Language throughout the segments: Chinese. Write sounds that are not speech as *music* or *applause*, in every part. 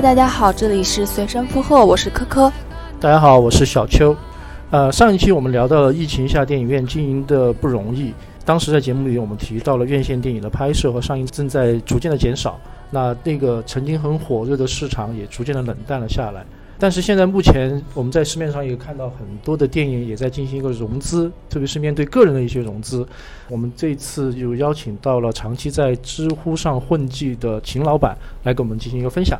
大家好，这里是随声附和，我是科科。大家好，我是小邱。呃，上一期我们聊到了疫情下电影院经营的不容易。当时在节目里，我们提到了院线电影的拍摄和上映正在逐渐的减少，那那个曾经很火热的市场也逐渐的冷淡了下来。但是现在目前我们在市面上也看到很多的电影也在进行一个融资，特别是面对个人的一些融资。我们这次就邀请到了长期在知乎上混迹的秦老板来给我们进行一个分享。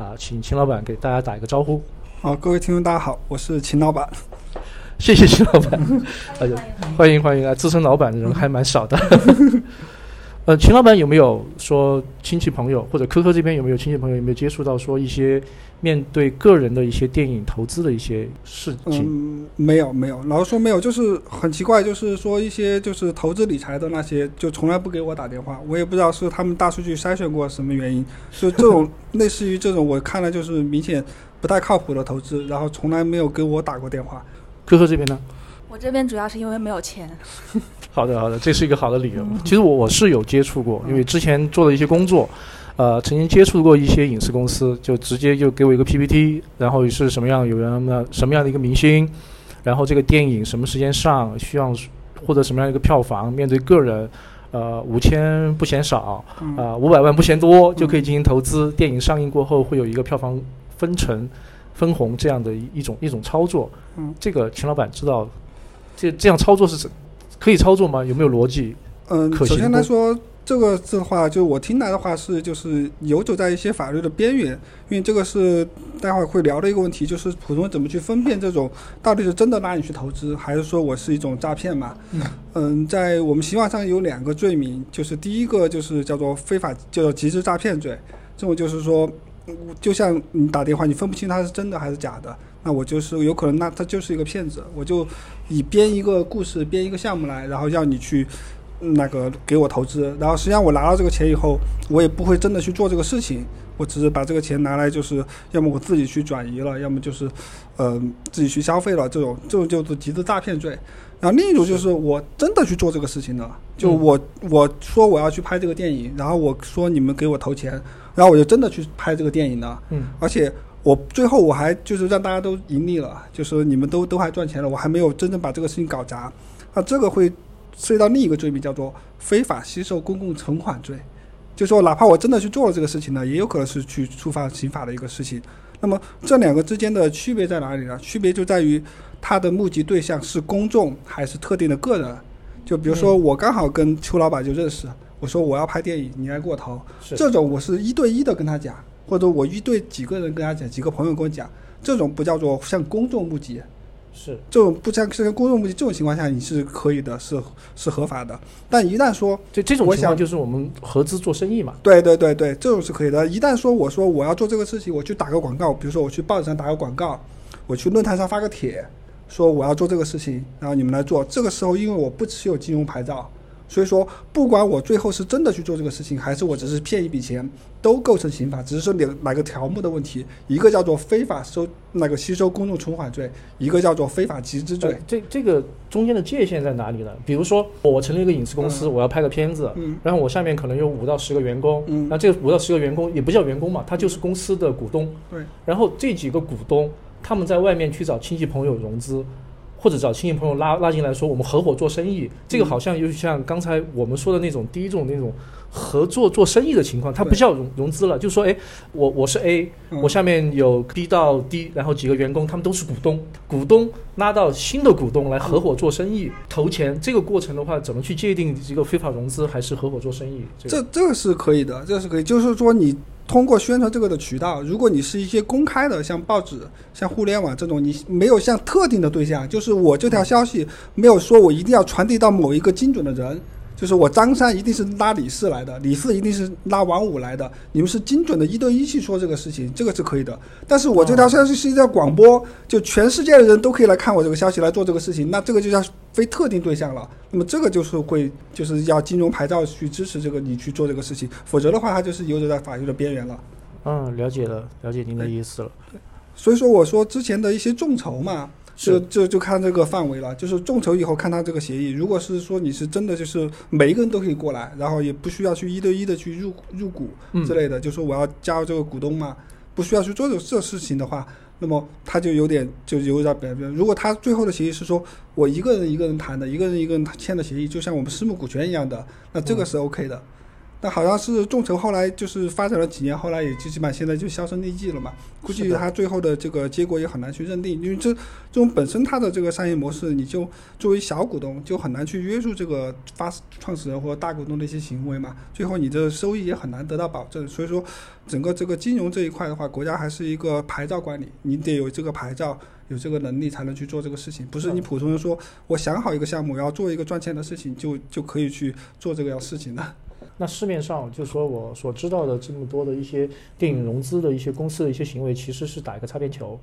啊，请秦老板给大家打一个招呼。好，各位听众大家好，我是秦老板。谢谢秦老板，*laughs* 欢迎欢迎啊！自称老板的人还蛮少的。*laughs* 呃，秦老板有没有说亲戚朋友或者科科这边有没有亲戚朋友有没有接触到说一些面对个人的一些电影投资的一些事情？嗯，没有没有，老实说没有，就是很奇怪，就是说一些就是投资理财的那些，就从来不给我打电话，我也不知道是他们大数据筛选过什么原因，就这种 *laughs* 类似于这种，我看了就是明显不太靠谱的投资，然后从来没有给我打过电话。科科这边呢？我这边主要是因为没有钱。*laughs* 好的，好的，这是一个好的理由。其实我我是有接触过，因为之前做了一些工作，呃，曾经接触过一些影视公司，就直接就给我一个 PPT，然后是什么样有人的什么样的一个明星，然后这个电影什么时间上，需要获得什么样一个票房，面对个人，呃，五千不嫌少，啊，五百万不嫌多，就可以进行投资。电影上映过后会有一个票房分成、分红这样的一种一种操作。嗯，这个秦老板知道，这这样操作是怎？可以操作吗？有没有逻辑？嗯，首先来说，这个的话，就我听来的话是，就是游走在一些法律的边缘，因为这个是待会儿会聊的一个问题，就是普通人怎么去分辨这种到底是真的拉你去投资，还是说我是一种诈骗嘛？嗯，在我们刑法上有两个罪名，就是第一个就是叫做非法，叫做集资诈骗罪，这种就是说，嗯就像你打电话，你分不清他是真的还是假的，那我就是有可能，那他就是一个骗子，我就以编一个故事、编一个项目来，然后让你去嗯那个给我投资，然后实际上我拿到这个钱以后，我也不会真的去做这个事情，我只是把这个钱拿来就是要么我自己去转移了，要么就是呃自己去消费了，这种这种就是集资诈骗罪。然后另一种就是我真的去做这个事情了，就我、我说我要去拍这个电影，然后我说你们给我投钱，然后我就真的去拍这个电影了。嗯，而且我最后我还就是让大家都盈利了，就是你们都都还赚钱了，我还没有真正把这个事情搞砸，那这个会涉及到另一个罪名，叫做非法吸收公共存款罪。就说哪怕我真的去做了这个事情呢，也有可能是去触犯刑法的一个事情。那么这两个之间的区别在哪里呢？区别就在于他的募集对象是公众还是特定的个人。就比如说我刚好跟邱老板就认识，我说我要拍电影，你来给我投，这种我是一对一的跟他讲，或者我一对几个人跟他讲，几个朋友跟我讲，这种不叫做向公众募集，是这种不向向公众募集，这种情况下你是可以的，是是合法的。但一旦说这这种我想情况就是我们合资做生意嘛。对对对对，这种是可以的。一旦说我说我要做这个事情，我去打个广告，比如说我去报纸上打个广告，我去论坛上发个帖，说我要做这个事情，然后你们来做。这个时候，因为我不持有金融牌照，所以说不管我最后是真的去做这个事情，还是我只是骗一笔钱，都构成刑法，只是说哪哪个条目的问题。一个叫做非法收那个吸收公众存款罪，一个叫做非法集资罪呃。这这个中间的界限在哪里呢？比如说，我成立一个影视公司，我要拍个片子，嗯然后我下面可能有五到十个员工，嗯那这五到十个员工也不叫员工嘛，他就是公司的股东。对，然后这几个股东，他们在外面去找亲戚朋友融资，或者找亲戚朋友拉拉进来说我们合伙做生意，这个好像就像刚才我们说的那种第一种那种合作做生意的情况，它不叫融融资了，就是说，哎，我我是 A，嗯。我下面有 B 到 D，然后几个员工，他们都是股东，股东拉到新的股东来合伙做生意，投钱，这个过程的话，怎么去界定这个非法融资还是合伙做生意？这个？这这个是可以的，这个是可以，就是说你通过宣传这个的渠道，如果你是一些公开的，像报纸、像互联网这种，你没有像特定的对象，就是我这条消息没有说我一定要传递到某一个精准的人。就是我张三一定是拉李四来的，李四一定是拉王五来的，你们是精准的一对一去说这个事情，这个是可以的。但是我这条消息是一条广播，就全世界的人都可以来看我这个消息来做这个事情，那这个就叫非特定对象了。那么这个就是会就是要金融牌照去支持这个你去做这个事情，否则的话它就是游走在法律的边缘了。嗯，了解了，了解您的意思了。所以说我说之前的一些众筹嘛，是就就就看这个范围了，就是众筹以后看他这个协议，如果是说你是真的就是每一个人都可以过来，然后也不需要去一对一的去入入股嗯之类的，就说我要加入这个股东嘛，不需要去做这这事情的话，那么他就有点就有点。如果他最后的协议是说我一个人一个人谈的，一个人一个人签的协议，就像我们私募股权一样的，那这个是 OK 的。但好像是众筹后来就是发展了几年，后来也就基本上现在就销声匿迹了嘛。估计是的他最后的这个结果也很难去认定，因为这这种本身它的这个商业模式，你就作为小股东就很难去约束这个发创始人或者大股东的一些行为嘛。最后你的收益也很难得到保证。所以说，整个这个金融这一块的话，国家还是一个牌照管理，你得有这个牌照。有这个能力才能去做这个事情，不是你普通人说我想好一个项目，我要做一个赚钱的事情，就就可以去做这个事情的。那市面上就说我所知道的这么多的一些电影融资的一些公司的一些行为，其实是打一个擦边球。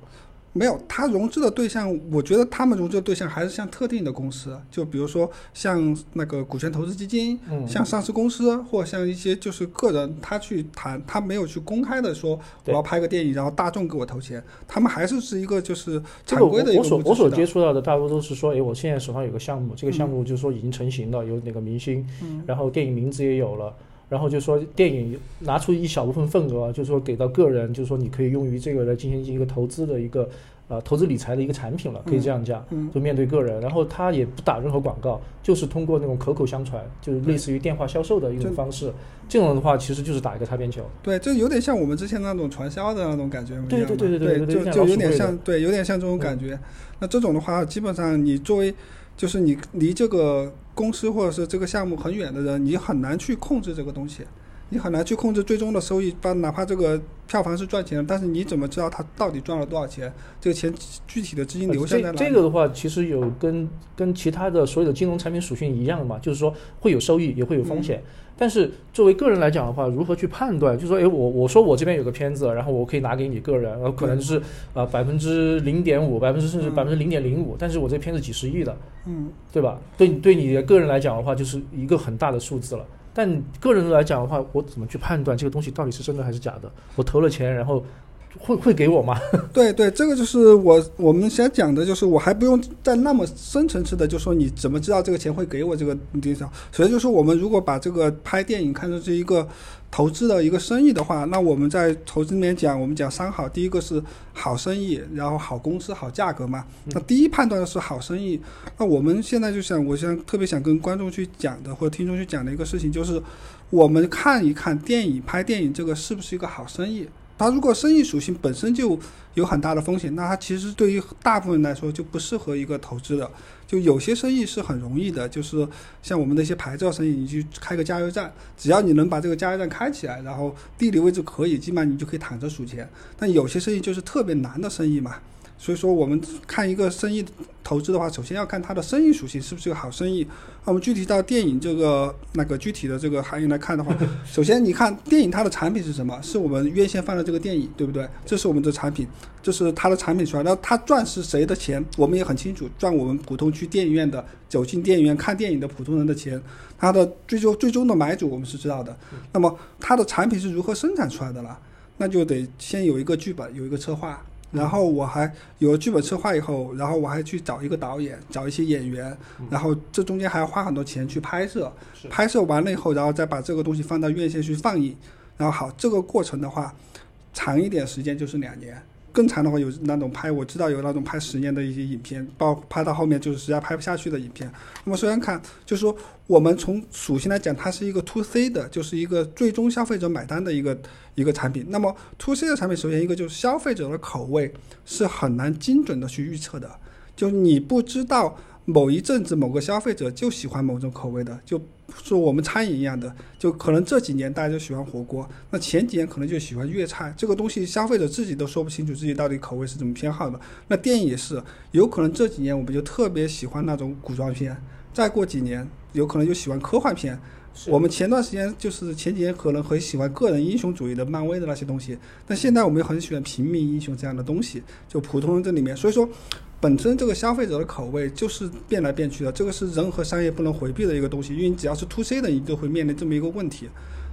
没有，他融资的对象，我觉得他们融资的对象还是像特定的公司，就比如说像那个股权投资基金，嗯像上市公司，或像一些就是个人，他去谈，他没有去公开的说我要拍个电影，然后大众给我投钱，他们还是是一个就是常规的一个我所我所接触到的大多都是说，哎，我现在手上有个项目，这个项目就是说已经成型了，有哪个明星，嗯然后电影名字也有了。然后就说电影拿出一小部分份额，就是说给到个人，就是说你可以用于这个来进行一个投资的一个呃投资理财的一个产品了，可以这样讲。嗯就面对个人，然后他也不打任何广告，就是通过那种口口相传，就是类似于电话销售的一种方式。这种的话，其实就是打一个擦边球。对，这有点像我们之前那种传销的那种感觉对对对对对对对就就有点像，对，有点像这种感觉。那这种的话，基本上你作为就是你离这个公司或者是这个项目很远的人，你很难去控制这个东西，你很难去控制最终的收益。把哪怕这个票房是赚钱的，但是你怎么知道他到底赚了多少钱？这个钱具体的资金流向在哪？这个的话，其实有跟跟其他的所有的金融产品属性一样的嘛，就是说会有收益，也会有风险。但是作为个人来讲的话，如何去判断？就说，诶，我我说我这边有个片子，然后我可以拿给你个人，然后可能是呃百分之零点五，百分之甚至嗯百分之零点零五，但是我这片子几十亿的，嗯，对吧？对你对你的个人来讲的话，就是一个很大的数字了。但个人来讲的话，我怎么去判断这个东西到底是真的还是假的？我投了钱，然后会会给我吗？*laughs* 对对，这个就是我我们想讲的，就是我还不用再那么深层次的，就说你怎么知道这个钱会给我这个地方。所以就是我们如果把这个拍电影看成是一个投资的一个生意的话，那我们在投资里面讲，我们讲三好，第一个是好生意，然后好公司、好价格嘛。那第一判断的是好生意。那我们现在就想，我想特别想跟观众去讲的，或者听众去讲的一个事情，就是我们看一看电影拍电影这个是不是一个好生意。它如果生意属性本身就有很大的风险，那它其实对于大部分来说就不适合一个投资的。就有些生意是很容易的，就是像我们的一些牌照生意，你去开个加油站，只要你能把这个加油站开起来，然后地理位置可以，基本上你就可以躺着数钱。但有些生意就是特别难的生意嘛，所以说我们看一个生意投资的话，首先要看它的生意属性是不是个好生意。那我们具体到电影这个那个具体的这个行业来看的话，*laughs* 首先你看电影它的产品是什么？是我们院线放的这个电影，对不对？这是我们的产品，这是它的产品出来。那它赚是谁的钱，我们也很清楚，赚我们普通去电影院的走进电影院看电影的普通人的钱。它的最终最终的买主我们是知道的。那么它的产品是如何生产出来的了？那就得先有一个剧本，有一个策划。然后我还有了剧本策划以后，然后我还去找一个导演，找一些演员，然后这中间还要花很多钱去拍摄。拍摄完了以后，然后再把这个东西放到院线去放映。然后好，这个过程的话，长一点时间就是两年，正常的话有那种拍，我知道有那种拍十年的一些影片，包拍到后面就是实在拍不下去的影片。那么首先看，就是说我们从属性来讲，它是一个 to C 的，就是一个最终消费者买单的一个一个产品。那么 to C 的产品，首先一个就是消费者的口味是很难精准的去预测的，就你不知道某一阵子某个消费者就喜欢某种口味的，就说我们餐饮一样的，就可能这几年大家就喜欢火锅，那前几年可能就喜欢粤菜，这个东西消费者自己都说不清楚自己到底口味是怎么偏好的。那电影也是，有可能这几年我们就特别喜欢那种古装片，再过几年有可能就喜欢科幻片。我们前段时间就是前几年可能很喜欢个人英雄主义的漫威的那些东西，但现在我们也很喜欢平民英雄这样的东西，就普通人这里面，所以说。本身这个消费者的口味就是变来变去的，这个是人和商业不能回避的一个东西，因为你只要是 to C 的，你就会面临这么一个问题。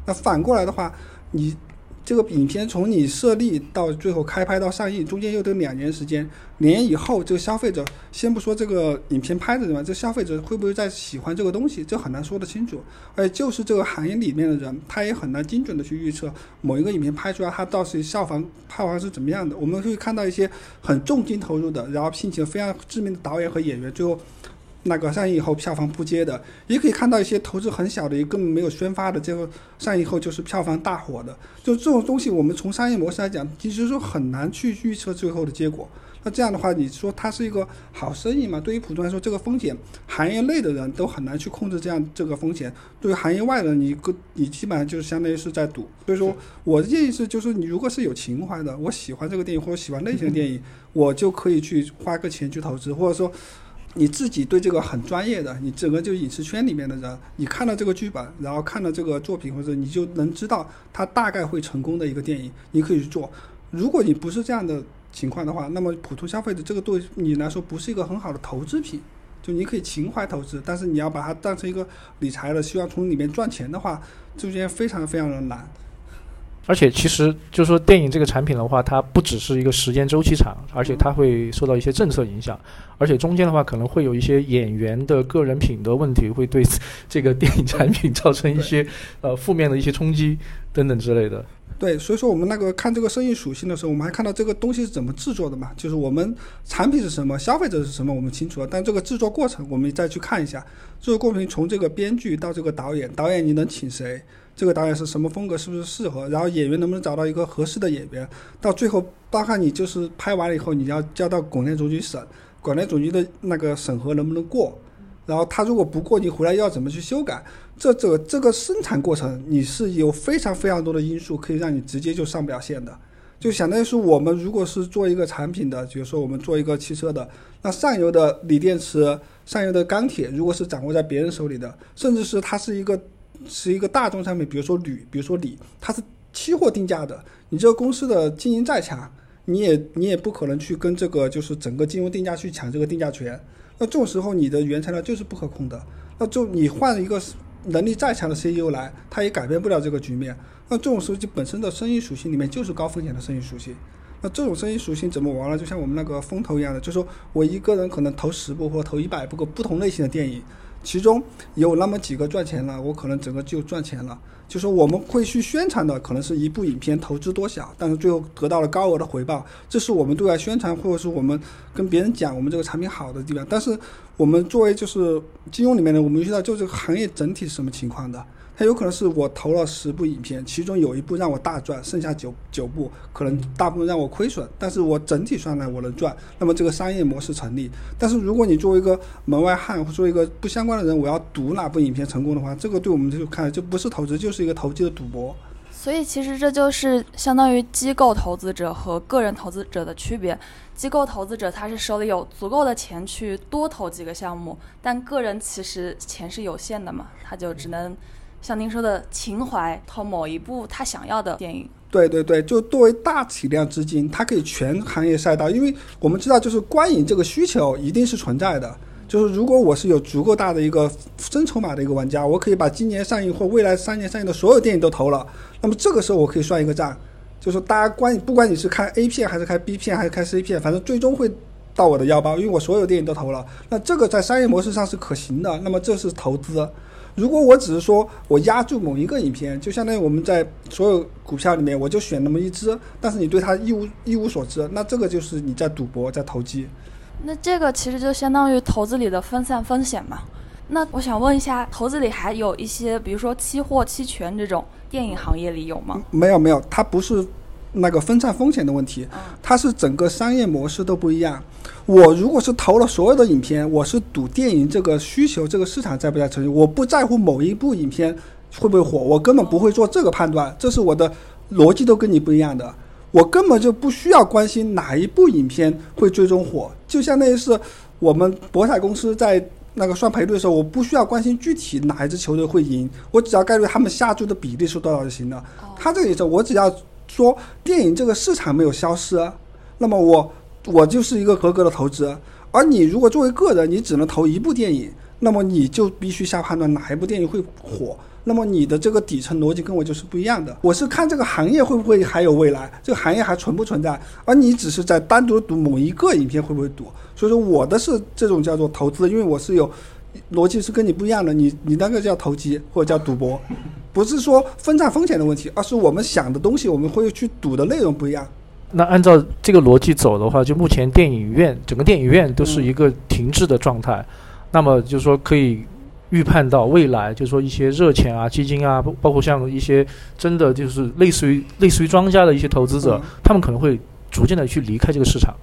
那反过来的话，你这个影片从你设立到最后开拍到上映，中间又得两年时间。两年以后，这个消费者先不说这个影片拍的怎么，这消费者会不会再喜欢这个东西，这很难说得清楚。而且就是这个行业里面的人，他也很难精准的去预测某一个影片拍出来，它到时效房票房是怎么样的。我们会看到一些很重金投入的，然后聘请非常知名的导演和演员，最后。那个上映以后票房扑街的，也可以看到一些投资很小的，也根本没有宣发的，结果上映后就是票房大火的。就这种东西，我们从商业模式来讲，其实说很难去预测最后的结果。那这样的话，你说它是一个好生意嘛？对于普通来说，这个风险，行业内的人都很难去控制这样这个风险。对于行业外的，你个你基本上就是相当于是在赌。所以说，我的建议是，就是你如果是有情怀的，我喜欢这个电影或者喜欢类型的电影，我就可以去花个钱去投资，或者说。你自己对这个很专业的，你整个就影视圈里面的人，你看了这个剧本，然后看了这个作品，或者你就能知道它大概会成功的一个电影，你可以去做。如果你不是这样的情况的话，那么普通消费者这个对你来说不是一个很好的投资品。就你可以情怀投资，但是你要把它当成一个理财的，希望从里面赚钱的话，中间非常非常的难。而且，其实就是说，电影这个产品的话，它不只是一个时间周期长，而且它会受到一些政策影响，而且中间的话，可能会有一些演员的个人品德问题，会对这个电影产品造成一些呃负面的一些冲击等等之类的。对，所以说我们那个看这个生意属性的时候，我们还看到这个东西是怎么制作的嘛？就是我们产品是什么，消费者是什么，我们清楚了，但这个制作过程，我们再去看一下，制作过程从这个编剧到这个导演，导演你能请谁？这个导演是什么风格，是不是适合？然后演员能不能找到一个合适的演员？到最后，包括你就是拍完了以后，你要交到广电总局审，广电总局的那个审核能不能过？然后他如果不过，你回来要怎么去修改？这这这个生产过程，你是有非常非常多的因素可以让你直接就上不了线的。就相当于是我们如果是做一个产品的，比如说我们做一个汽车的，那上游的锂电池、上游的钢铁，如果是掌握在别人手里的，甚至是它是一个。是一个大众产品，比如说铝，比如说锂，它是期货定价的。你这个公司的经营再强，你也你也不可能去跟这个就是整个金融定价去抢这个定价权。那这种时候，你的原材料就是不可控的。那就你换一个能力再强的 CEO 来，他也改变不了这个局面。那这种时候就本身的生意属性里面就是高风险的生意属性。那这种生意属性怎么玩呢？就像我们那个风投一样的，就是说我一个人可能投十部或投一百部个不同类型的电影。其中有那么几个赚钱了，我可能整个就赚钱了。就是我们会去宣传的，可能是一部影片投资多小，但是最后得到了高额的回报，这是我们对外宣传或者是我们跟别人讲我们这个产品好的地方。但是我们作为就是金融里面的，我们知道就这个行业整体是什么情况的。它有可能是我投了十部影片，其中有一部让我大赚，剩下九九部可能大部分让我亏损，但是我整体算来我能赚，那么这个商业模式成立。但是如果你作为一个门外汉或作为一个不相关的人，我要赌哪部影片成功的话，这个对我们就看就不是投资，就是一个投机的赌博。所以其实这就是相当于机构投资者和个人投资者的区别。机构投资者他是手里有足够的钱去多投几个项目，但个人其实钱是有限的嘛，他就只能。像您说的情怀，投某一部他想要的电影。对对对，就作为大体量资金，它可以全行业赛道，因为我们知道，就是观影这个需求一定是存在的。就是如果我是有足够大的一个真筹码的一个玩家，我可以把今年上映或未来三年上映的所有电影都投了，那么这个时候我可以算一个账，就是大家观，不管你是看 A 片还是看 B 片还是看 C 片，反正最终会到我的腰包，因为我所有电影都投了。那这个在商业模式上是可行的，那么这是投资。如果我只是说我压住某一个影片，就相当于我们在所有股票里面，我就选那么一只，但是你对它一无一无所知，那这个就是你在赌博，在投机。那这个其实就相当于投资里的分散风险嘛。那我想问一下，投资里还有一些，比如说期货、期权这种，电影行业里有吗？没有没有，它不是。那个分散风险的问题，它是整个商业模式都不一样。我如果是投了所有的影片，我是赌电影这个需求，这个市场在不在成立，我不在乎某一部影片会不会火，我根本不会做这个判断。这是我的逻辑都跟你不一样的，我根本就不需要关心哪一部影片会最终火，就相当于是我们博彩公司在那个算赔率的时候，我不需要关心具体哪一支球队会赢，我只要概率他们下注的比例是多少就行了。他这个意思，我只要。说电影这个市场没有消失，那么我我就是一个合格的投资。而你如果作为个人，你只能投一部电影，那么你就必须下判断哪一部电影会火。那么你的这个底层逻辑跟我就是不一样的。我是看这个行业会不会还有未来，这个行业还存不存在，而你只是在单独赌某一个影片会不会赌。所以说我的是这种叫做投资，因为我是有逻辑是跟你不一样的。你你那个叫投机或者叫赌博，不是说分散风险的问题，而是我们想的东西，我们会去赌的内容不一样。那按照这个逻辑走的话，就目前电影院整个电影院都是一个停滞的状态，那么就是说可以。预判到未来，就是说一些热钱啊、基金啊，包包括像一些真的就是类似于类似于庄家的一些投资者，他们可能会逐渐的去离开这个市场。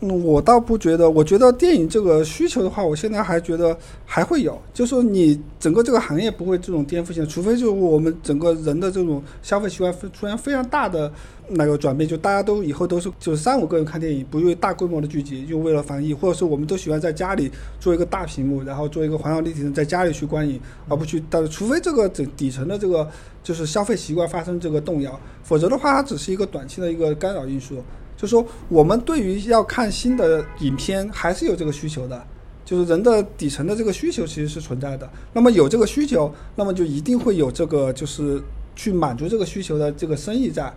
我倒不觉得，我觉得电影这个需求的话，我现在还觉得还会有，就是你整个这个行业不会这种颠覆性，除非就是我们整个人的这种消费习惯出现非常大的那个转变，就大家都以后都是就是三五个人看电影，不用大规模的聚集，就为了防疫，或者是我们都喜欢在家里做一个大屏幕，然后做一个环绕立体的，在家里去观影，而不去，但除非这个整底层的这个就是消费习惯发生这个动摇，否则的话，它只是一个短期的一个干扰因素。就说我们对于要看新的影片还是有这个需求的，就是人的底层的这个需求其实是存在的。那么有这个需求，那么就一定会有这个就是去满足这个需求的这个生意在。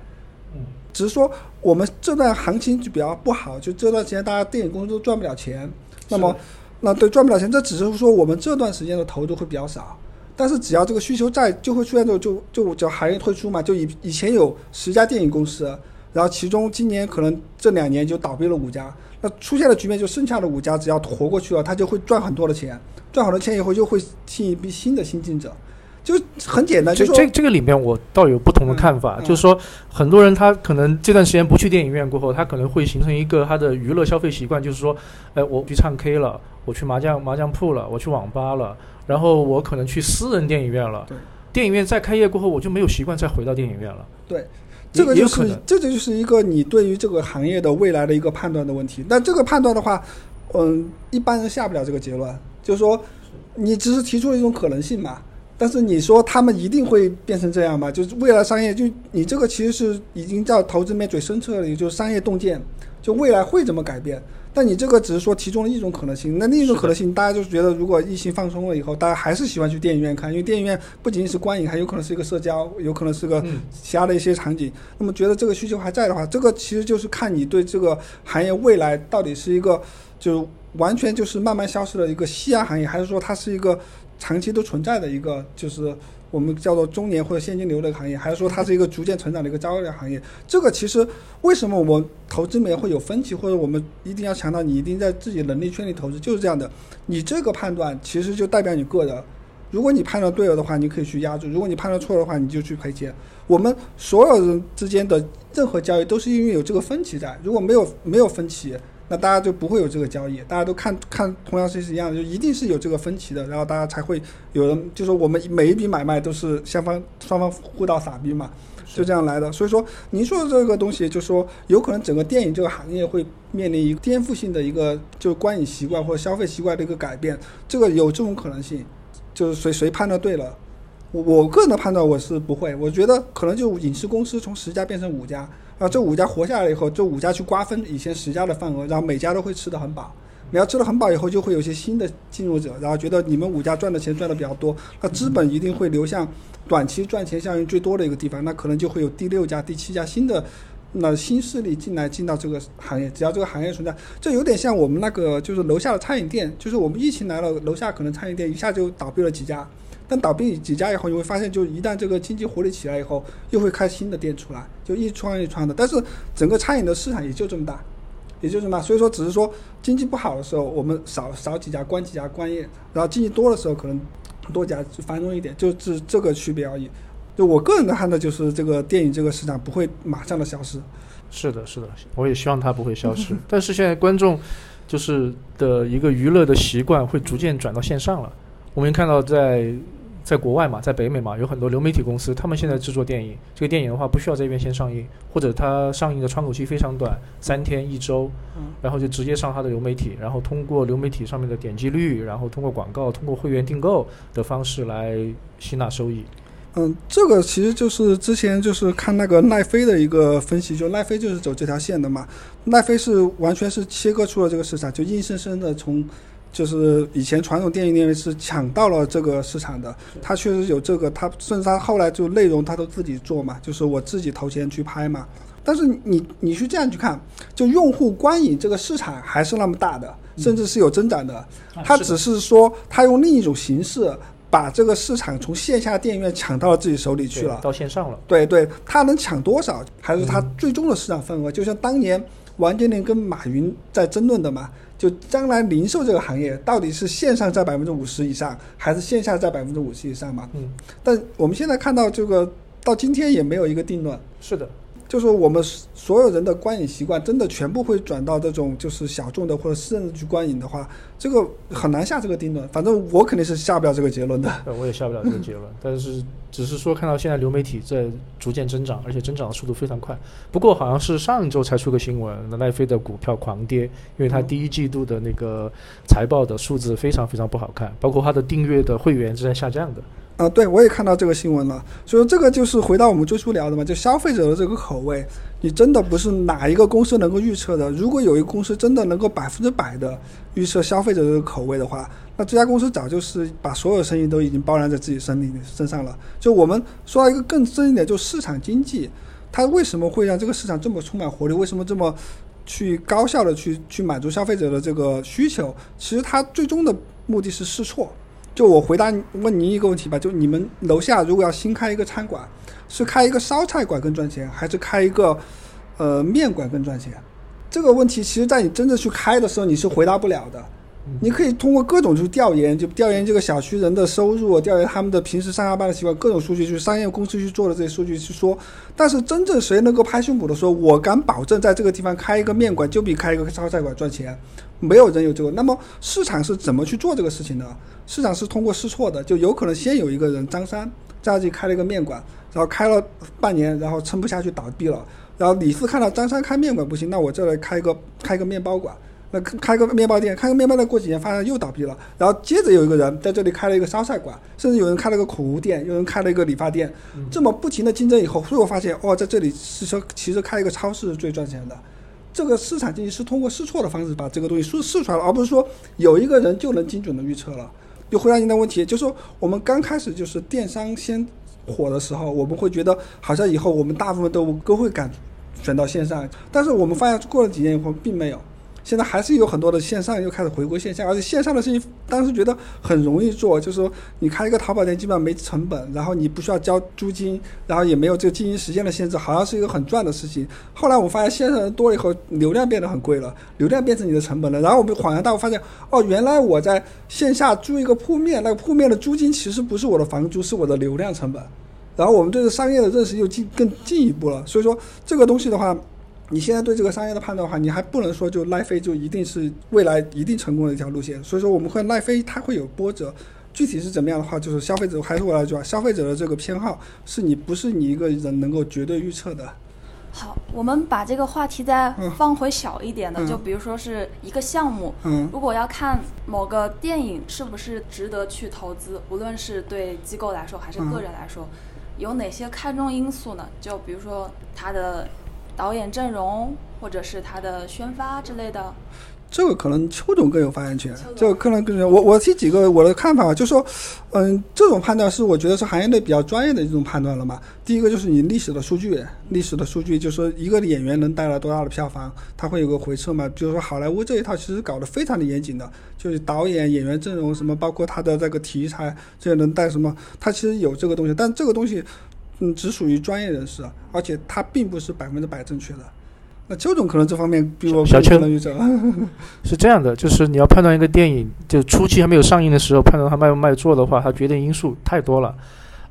嗯，只是说我们这段行情就比较不好，就这段时间大家电影公司都赚不了钱。那么，那对赚不了钱，这只是说我们这段时间的投入会比较少。但是只要这个需求在，就会出现这种就就叫行业退出嘛。就以以前有十家电影公司。然后其中今年可能这两年就倒闭了五家，那出现的局面就剩下的五家只要活过去了，他就会赚很多的钱，赚好多钱以后就会吸引一批新的新进者，就很简单。就这这个里面我倒有不同的看法，就是说很多人他可能这段时间不去电影院过后，他可能会形成一个他的娱乐消费习惯，就是说，哎，我去唱 K 了，我去麻将麻将铺了，我去网吧了，然后我可能去私人电影院了。对，电影院再开业过后，我就没有习惯再回到电影院了。对。这个就是，这就是一个你对于这个行业的未来的一个判断的问题。那这个判断的话，嗯，一般人下不了这个结论。就是说，你只是提出了一种可能性嘛。但是你说他们一定会变成这样吗？就是未来商业，就你这个其实是已经叫投资面最深彻的，也就是商业洞见，就未来会怎么改变。但你这个只是说其中的一种可能性，那另一种可能性，大家就是觉得，如果疫情放松了以后，大家还是喜欢去电影院看，因为电影院不仅仅是观影，还有可能是一个社交，有可能是个其他的一些场景。那么觉得这个需求还在的话，这个其实就是看你对这个行业未来到底是一个就完全就是慢慢消失的一个夕阳行业，还是说它是一个长期都存在的一个就是。我们叫做中年或者现金流的行业，还是说它是一个逐渐成长的一个交易行业？这个其实为什么我们投资里面会有分歧，或者我们一定要强调你一定在自己能力圈里投资，就是这样的。你这个判断其实就代表你个人。如果你判断对了的话，你可以去压住；如果你判断错了的话，你就去赔钱。我们所有人之间的任何交易都是因为有这个分歧在，如果没有没有分歧。那大家就不会有这个交易，大家都看看同样是是一样的，就一定是有这个分歧的，然后大家才会有人就说我们每一笔买卖都是双方双方互道傻逼嘛，就这样来的。所以说您说的这个东西，就说有可能整个电影这个行业会面临一个颠覆性的一个就是观影习惯或者消费习惯的一个改变，这个有这种可能性，就是谁谁判断对了，我我个人的判断我是不会，我觉得可能就影视公司从十家变成五家。啊，这五家活下来以后，这五家去瓜分以前十家的份额，然后每家都会吃得很饱。你要吃得很饱以后，就会有些新的进入者，然后觉得你们五家赚的钱赚的比较多，那资本一定会流向短期赚钱效应最多的一个地方，那可能就会有第六家、第七家新的那新势力进来进到这个行业。只要这个行业存在，这有点像我们那个就是楼下的餐饮店，就是我们疫情来了，楼下可能餐饮店一下就倒闭了几家。但倒闭几家以后，你会发现，就一旦这个经济活力起来以后，又会开新的店出来，就一串一串的。但是整个餐饮的市场也就这么大，也就这么大。所以说，只是说经济不好的时候，我们少少几家，关几家关业；然后经济多的时候，可能多家繁荣一点，就是这个区别而已。就我个人的看的，就是这个电影这个市场不会马上的消失。是的，是的，我也希望它不会消失。但是现在观众就是的一个娱乐的习惯会逐渐转到线上了。我们看到在。在国外嘛，在北美嘛，有很多流媒体公司，他们现在制作电影。这个电影的话，不需要在院线上映，或者它上映的窗口期非常短，三天一周，然后就直接上它的流媒体，然后通过流媒体上面的点击率，然后通过广告、通过会员订购的方式来吸纳收益。嗯，这个其实就是之前就是看那个奈飞的一个分析，就奈飞就是走这条线的嘛。奈飞是完全是切割出了这个市场，就硬生生的从。就是以前传统电影电影是抢到了这个市场的，他确实有这个，他甚至他后来就内容他都自己做嘛，就是我自己投钱去拍嘛。但是你你去这样去看，就用户观影这个市场还是那么大的，甚至是有增长的。他只是说他用另一种形式把这个市场从线下电影院抢到了自己手里去了，到线上了。对对，他能抢多少，还是他最终的市场份额？就像当年王健林跟马云在争论的嘛，就将来零售这个行业到底是线上占百分之五十以上，还是线下占百分之五十以上嘛？嗯，但我们现在看到这个到今天也没有一个定论。是的。就是我们所有人的观影习惯真的全部会转到这种就是小众的或者私人的去观影的话，这个很难下这个定论。反正我肯定是下不了这个结论的。*laughs* 我也下不了这个结论，*laughs* 但是只是说看到现在流媒体在逐渐增长，而且增长的速度非常快。不过好像是上一周才出个新闻，奈飞的股票狂跌，因为它第一季度的那个财报的数字非常非常不好看，包括它的订阅的会员是在下降的。啊，对，我也看到这个新闻了。所以这个就是回到我们最初聊的嘛，就消费者的这个口味，你真的不是哪一个公司能够预测的。如果有一个公司真的能够百分之百的预测消费者的口味的话，那这家公司早就是把所有生意都已经包揽在自己身里身上了。就我们说到一个更深一点，就市场经济，它为什么会让这个市场这么充满活力？为什么这么去高效的去去满足消费者的这个需求？其实它最终的目的是试错。就我回答问您一个问题吧，就你们楼下如果要新开一个餐馆，是开一个烧菜馆更赚钱，还是开一个呃面馆更赚钱？这个问题其实，在你真正去开的时候，你是回答不了的。你可以通过各种去调研，就调研这个小区人的收入，调研他们的平时上下班的习惯，各种数据，去商业公司去做的这些数据去说。但是真正谁能够拍胸脯的说，我敢保证在这个地方开一个面馆就比开一个烧菜馆赚钱？没有人有这个。那么市场是怎么去做这个事情的？市场是通过试错的，就有可能先有一个人张三在这里开了一个面馆，然后开了半年，然后撑不下去倒闭了。然后李四看到张三开面馆不行，那我这来开一个开一个面包馆，那 *laughs* 开个面包店，开个面包店过几年发现又倒闭了。然后接着有一个人在这里开了一个烧菜馆，甚至有人开了个口红店，有人开了一个理发店，这么不停的竞争以后，最后发现哦，在这里是说其实开一个超市是最赚钱的。这个市场经济是通过试错的方式把这个东西试试出来了，而不是说有一个人就能精准的预测了。就回答您的问题，就说我们刚开始就是电商先火的时候，我们会觉得好像以后我们大部分都都会赶选到线上，但是我们发现过了几年以后并没有。现在还是有很多的线上又开始回归线下，而且线上的事情当时觉得很容易做，就是说你开一个淘宝店基本上没成本，然后你不需要交租金，然后也没有这个经营时间的限制，好像是一个很赚的事情。后来我发现线上人多了以后，流量变得很贵了，流量变成你的成本了。然后我们恍然大悟，发现哦，原来我在线下租一个铺面，那个铺面的租金其实不是我的房租，是我的流量成本。然后我们对这商业的认识又进更进一步了。所以说这个东西的话。你现在对这个商业的判断的话，你还不能说就奈飞就一定是未来一定成功的一条路线。所以说，我们会奈飞它会有波折，具体是怎么样的话，就是消费者还是我来句话，消费者的这个偏好是你不是你一个人能够绝对预测的。好，我们把这个话题再放回小一点的，就比如说是一个项目，嗯，如果要看某个电影是不是值得去投资，无论是对机构来说还是个人来说，有哪些看重因素呢？就比如说它的。导演阵容，或者是他的宣发之类的，这个可能邱总更有发言权。这个可能更我我提几个我的看法吧，就说，嗯，这种判断是我觉得是行业内比较专业的一种判断了嘛。第一个就是你历史的数据，历史的数据就是说一个演员能带来多大的票房，它会有个回撤嘛。就是说好莱坞这一套其实搞得非常的严谨的，就是导演、演员阵容什么，包括他的这个题材，这能带什么，他其实有这个东西，但这个东西。嗯，只属于专业人士，而且它并不是百分之百正确的。那邱总可能这方面比我小邱能预测。*laughs* 是这样的，就是你要判断一个电影，就初期还没有上映的时候，判断它卖不卖座的话，它决定因素太多了。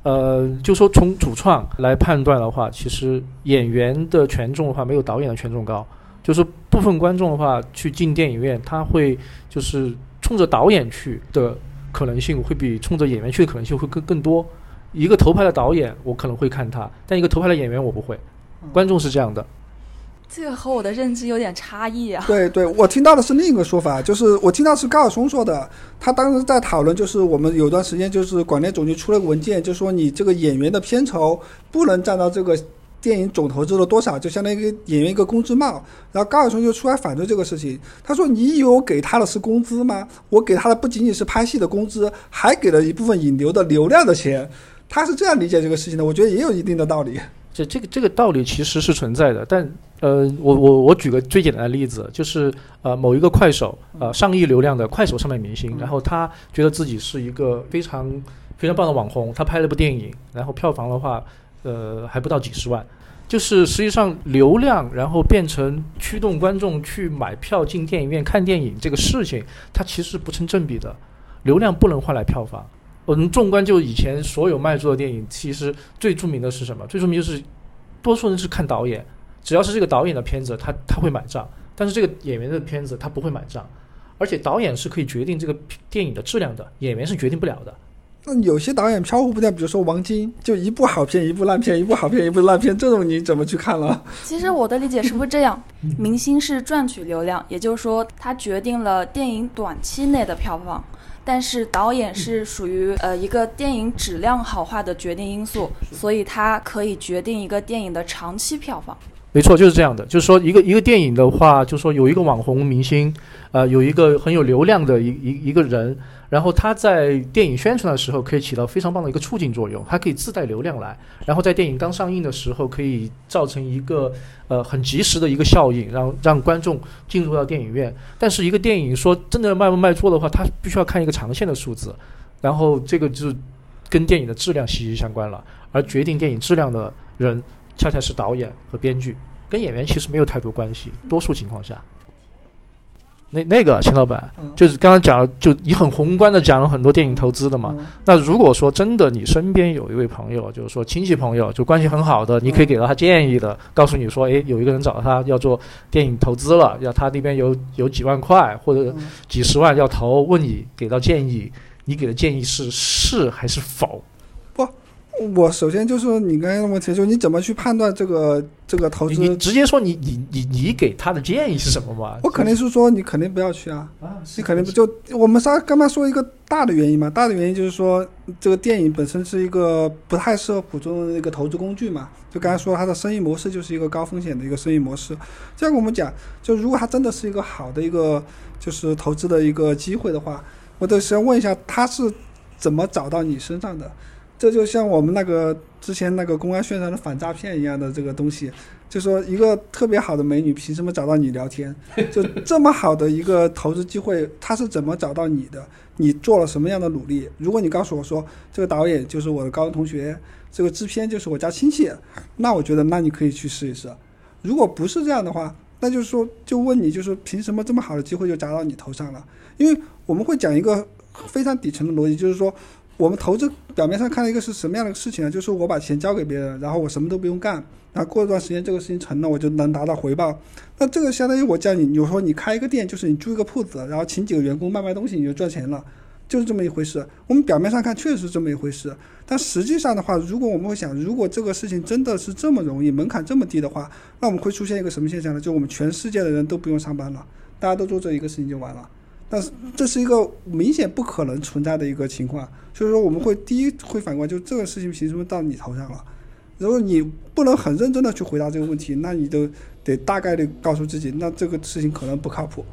呃，就说从主创来判断的话，其实演员的权重的话，没有导演的权重高。就是部分观众的话，去进电影院，他会就是冲着导演去的可能性，会比冲着演员去的可能性会更更多。一个头牌的导演，我可能会看他；但一个头牌的演员，我不会。观众是这样的，这个和我的认知有点差异啊。对对，我听到的是另一个说法，就是我听到是高晓松说的。他当时在讨论，就是我们有段时间，就是广电总局出了个文件，就说你这个演员的片酬不能占到这个。电影总投资的多少，就相当于给演员一个工资帽。然后高晓松就出来反对这个事情，他说：“你以为我给他的是工资吗？我给他的不仅仅是拍戏的工资，还给了一部分引流的流量的钱。”他是这样理解这个事情的，我觉得也有一定的道理。这这个这个道理其实是存在的，但呃，我我我举个最简单的例子，就是呃某一个快手呃上亿流量的快手上面明星，然后他觉得自己是一个非常非常棒的网红，他拍了部电影，然后票房的话。呃，还不到几十万，就是实际上流量，然后变成驱动观众去买票进电影院看电影这个事情，它其实不成正比的。流量不能换来票房。我们纵观就以前所有卖座的电影，其实最著名的是什么？最著名就是多数人是看导演，只要是这个导演的片子，他他会买账；但是这个演员的片子，他不会买账。而且导演是可以决定这个电影的质量的，演员是决定不了的。那有些导演飘忽不定，比如说王晶，就一部好片一部烂片，一部好片一部烂片，这种你怎么去看了？其实我的理解是不是这样？*laughs* 明星是赚取流量，也就是说他决定了电影短期内的票房，但是导演是属于呃一个电影质量好坏的决定因素，所以他可以决定一个电影的长期票房。没错，就是这样的。就是说，一个一个电影的话，就是说有一个网红明星，呃，有一个很有流量的一一一个人。然后他在电影宣传的时候可以起到非常棒的一个促进作用，它可以自带流量来。然后在电影刚上映的时候，可以造成一个呃很及时的一个效应，让让观众进入到电影院。但是一个电影说真的卖不卖座的话，它必须要看一个长线的数字。然后这个就跟电影的质量息息相关了。而决定电影质量的人，恰恰是导演和编剧，跟演员其实没有太多关系。多数情况下。那那个秦老板，就是刚刚讲了，就你很宏观的讲了很多电影投资的嘛。那如果说真的，你身边有一位朋友，就是说亲戚朋友，就关系很好的，你可以给到他建议的，告诉你说，哎，有一个人找他要做电影投资了，要他那边有有几万块或者几十万要投，问你给到建议，你给的建议是是还是否？我首先就是说，你刚才的问题，就是你怎么去判断这个这个投资？你直接说你你你你给他的建议是什么嘛？我肯定是说你肯定不要去啊！啊，你肯定不就我们仨刚刚说一个大的原因嘛？大的原因就是说，这个电影本身是一个不太适合普通的一个投资工具嘛。就刚才说它的生意模式就是一个高风险的一个生意模式。这样我们讲，就如果它真的是一个好的一个就是投资的一个机会的话，我得先问一下，他是怎么找到你身上的？这就像我们那个之前那个公安宣传的反诈骗一样的这个东西，就说一个特别好的美女凭什么找到你聊天？*laughs* 就这么好的一个投资机会，她是怎么找到你的？你做了什么样的努力？如果你告诉我说这个导演就是我的高中同学，这个制片就是我家亲戚，那我觉得那你可以去试一试。如果不是这样的话，那就是说就问你，就是凭什么这么好的机会就砸到你头上了？因为我们会讲一个非常底层的逻辑，就是说。我们投资表面上看到一个是什么样的事情呢？就是我把钱交给别人，然后我什么都不用干，然后过一段时间这个事情成了，我就能拿到回报。那这个相当于我叫你，比如说你开一个店，就是你租一个铺子，然后请几个员工卖卖东西，你就赚钱了，就是这么一回事。我们表面上看确实是这么一回事，但实际上的话，如果我们会想，如果这个事情真的是这么容易，门槛这么低的话，那我们会出现一个什么现象呢？就我们全世界的人都不用上班了，大家都做这一个事情就完了。但是这是一个明显不可能存在的一个情况，所以说我们会第一会反观，就这个事情凭什么到你头上了？如果你不能很认真的去回答这个问题，那你都得大概率告诉自己，那这个事情可能不靠谱。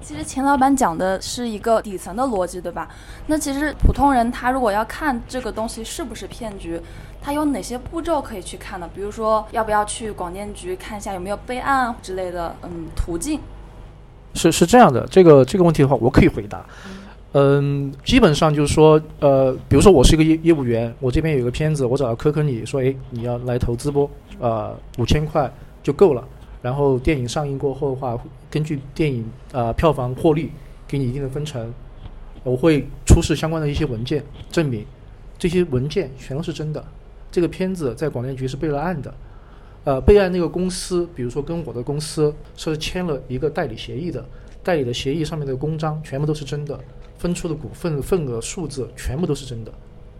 其实钱老板讲的是一个底层的逻辑，对吧？那其实普通人他如果要看这个东西是不是骗局，他有哪些步骤可以去看呢？比如说要不要去广电局看一下有没有备案之类的，嗯，途径。是是这样的，这个这个问题的话，我可以回答。嗯，基本上就是说，呃，比如说我是一个业业务员，我这边有个片子，我找到科科你说，哎，你要来投资不？呃，五千块就够了。然后电影上映过后的话，根据电影啊票房获利，给你一定的分成。我会出示相关的一些文件，证明这些文件全都是真的。这个片子在广电局是备了案的。呃，备案那个公司，比如说跟我的公司是签了一个代理协议的，代理的协议上面的公章全部都是真的，分出的股份份额数字全部都是真的，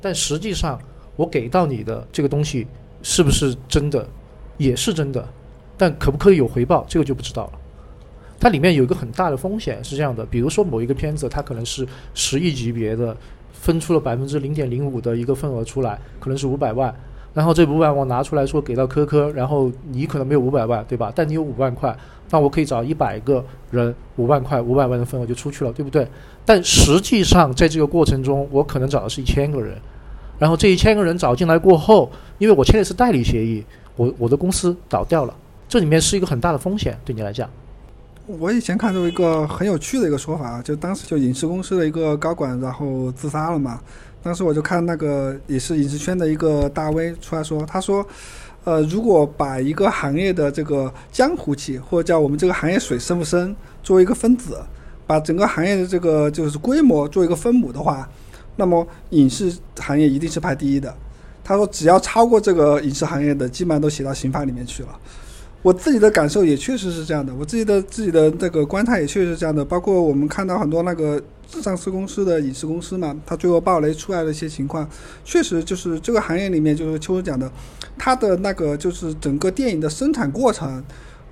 但实际上我给到你的这个东西是不是真的，也是真的，但可不可以有回报，这个就不知道了。它里面有一个很大的风险是这样的，比如说某一个片子，它可能是十亿级别的，分出了百分之零点零五的一个份额出来，可能是五百万。然后这五百万我拿出来说给到科科，然后你可能没有五百万，对吧？但你有五万块，那我可以找一百个人，五万块、五百万的份额就出去了，对不对？但实际上在这个过程中，我可能找的是一千个人，然后这一千个人找进来过后，因为我签的是代理协议，我我的公司倒掉了，这里面是一个很大的风险，对你来讲。我以前看到一个很有趣的一个说法，就当时就影视公司的一个高管，然后自杀了嘛。当时我就看那个也是影视圈的一个大 V 出来说，他说，呃，如果把一个行业的这个江湖气，或者叫我们这个行业水深不深，作为一个分子，把整个行业的这个就是规模做一个分母的话，那么影视行业一定是排第一的。他说，只要超过这个影视行业的，基本上都写到刑法里面去了。我自己的感受也确实是这样的，我自己的自己的这个观察也确实是这样的。包括我们看到很多那个上市公司的影视公司嘛，它最后暴雷出来的一些情况，确实就是这个行业里面，就是秋实讲的，它的那个就是整个电影的生产过程，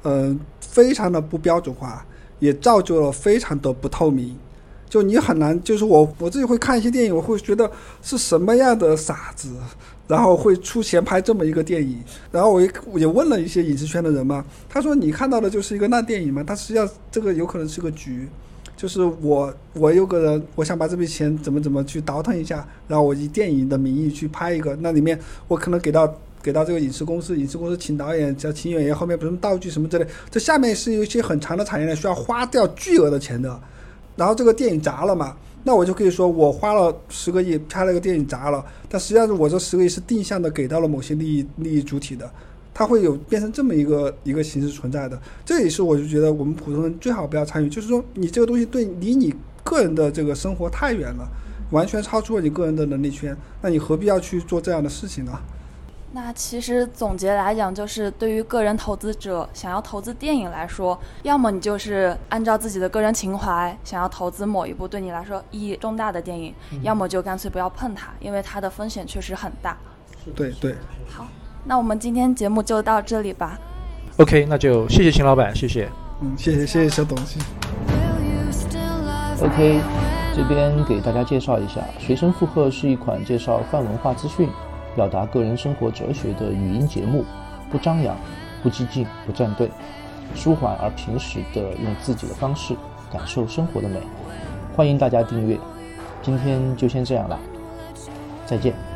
嗯，非常的不标准化，也造就了非常的不透明。就你很难，就是我我自己会看一些电影，我会觉得是什么样的傻子，然后会出钱拍这么一个电影。然后我也也问了一些影视圈的人嘛，他说你看到的就是一个烂电影嘛，他实际上这个有可能是个局，就是我我有个人，我想把这笔钱怎么怎么去倒腾一下，然后我以电影的名义去拍一个，那里面我可能给到给到这个影视公司，影视公司请导演、叫请演员，后面不是道具什么之类，这下面是有一些很长的产业链，需要花掉巨额的钱的。然后这个电影砸了嘛，那我就可以说我花了十个亿拍了个电影砸了，但实际上是我这十个亿是定向的给到了某些利益利益主体的，它会有变成这么一个一个形式存在的。这也是我就觉得我们普通人最好不要参与，就是说你这个东西对离你个人的这个生活太远了，完全超出了你个人的能力圈，那你何必要去做这样的事情呢？那其实总结来讲，就是对于个人投资者想要投资电影来说，要么你就是按照自己的个人情怀想要投资某一部对你来说意义重大的电影，要么就干脆不要碰它，因为它的风险确实很大。对对。好，那我们今天节目就到这里吧。OK，那就谢谢秦老板，谢谢。嗯，谢谢谢谢小董事。OK，这边给大家介绍一下，随身附和是一款介绍泛文化资讯。表达个人生活哲学的语音节目，不张扬，不激进，不站队，舒缓而平实的用自己的方式感受生活的美。欢迎大家订阅，今天就先这样了，再见。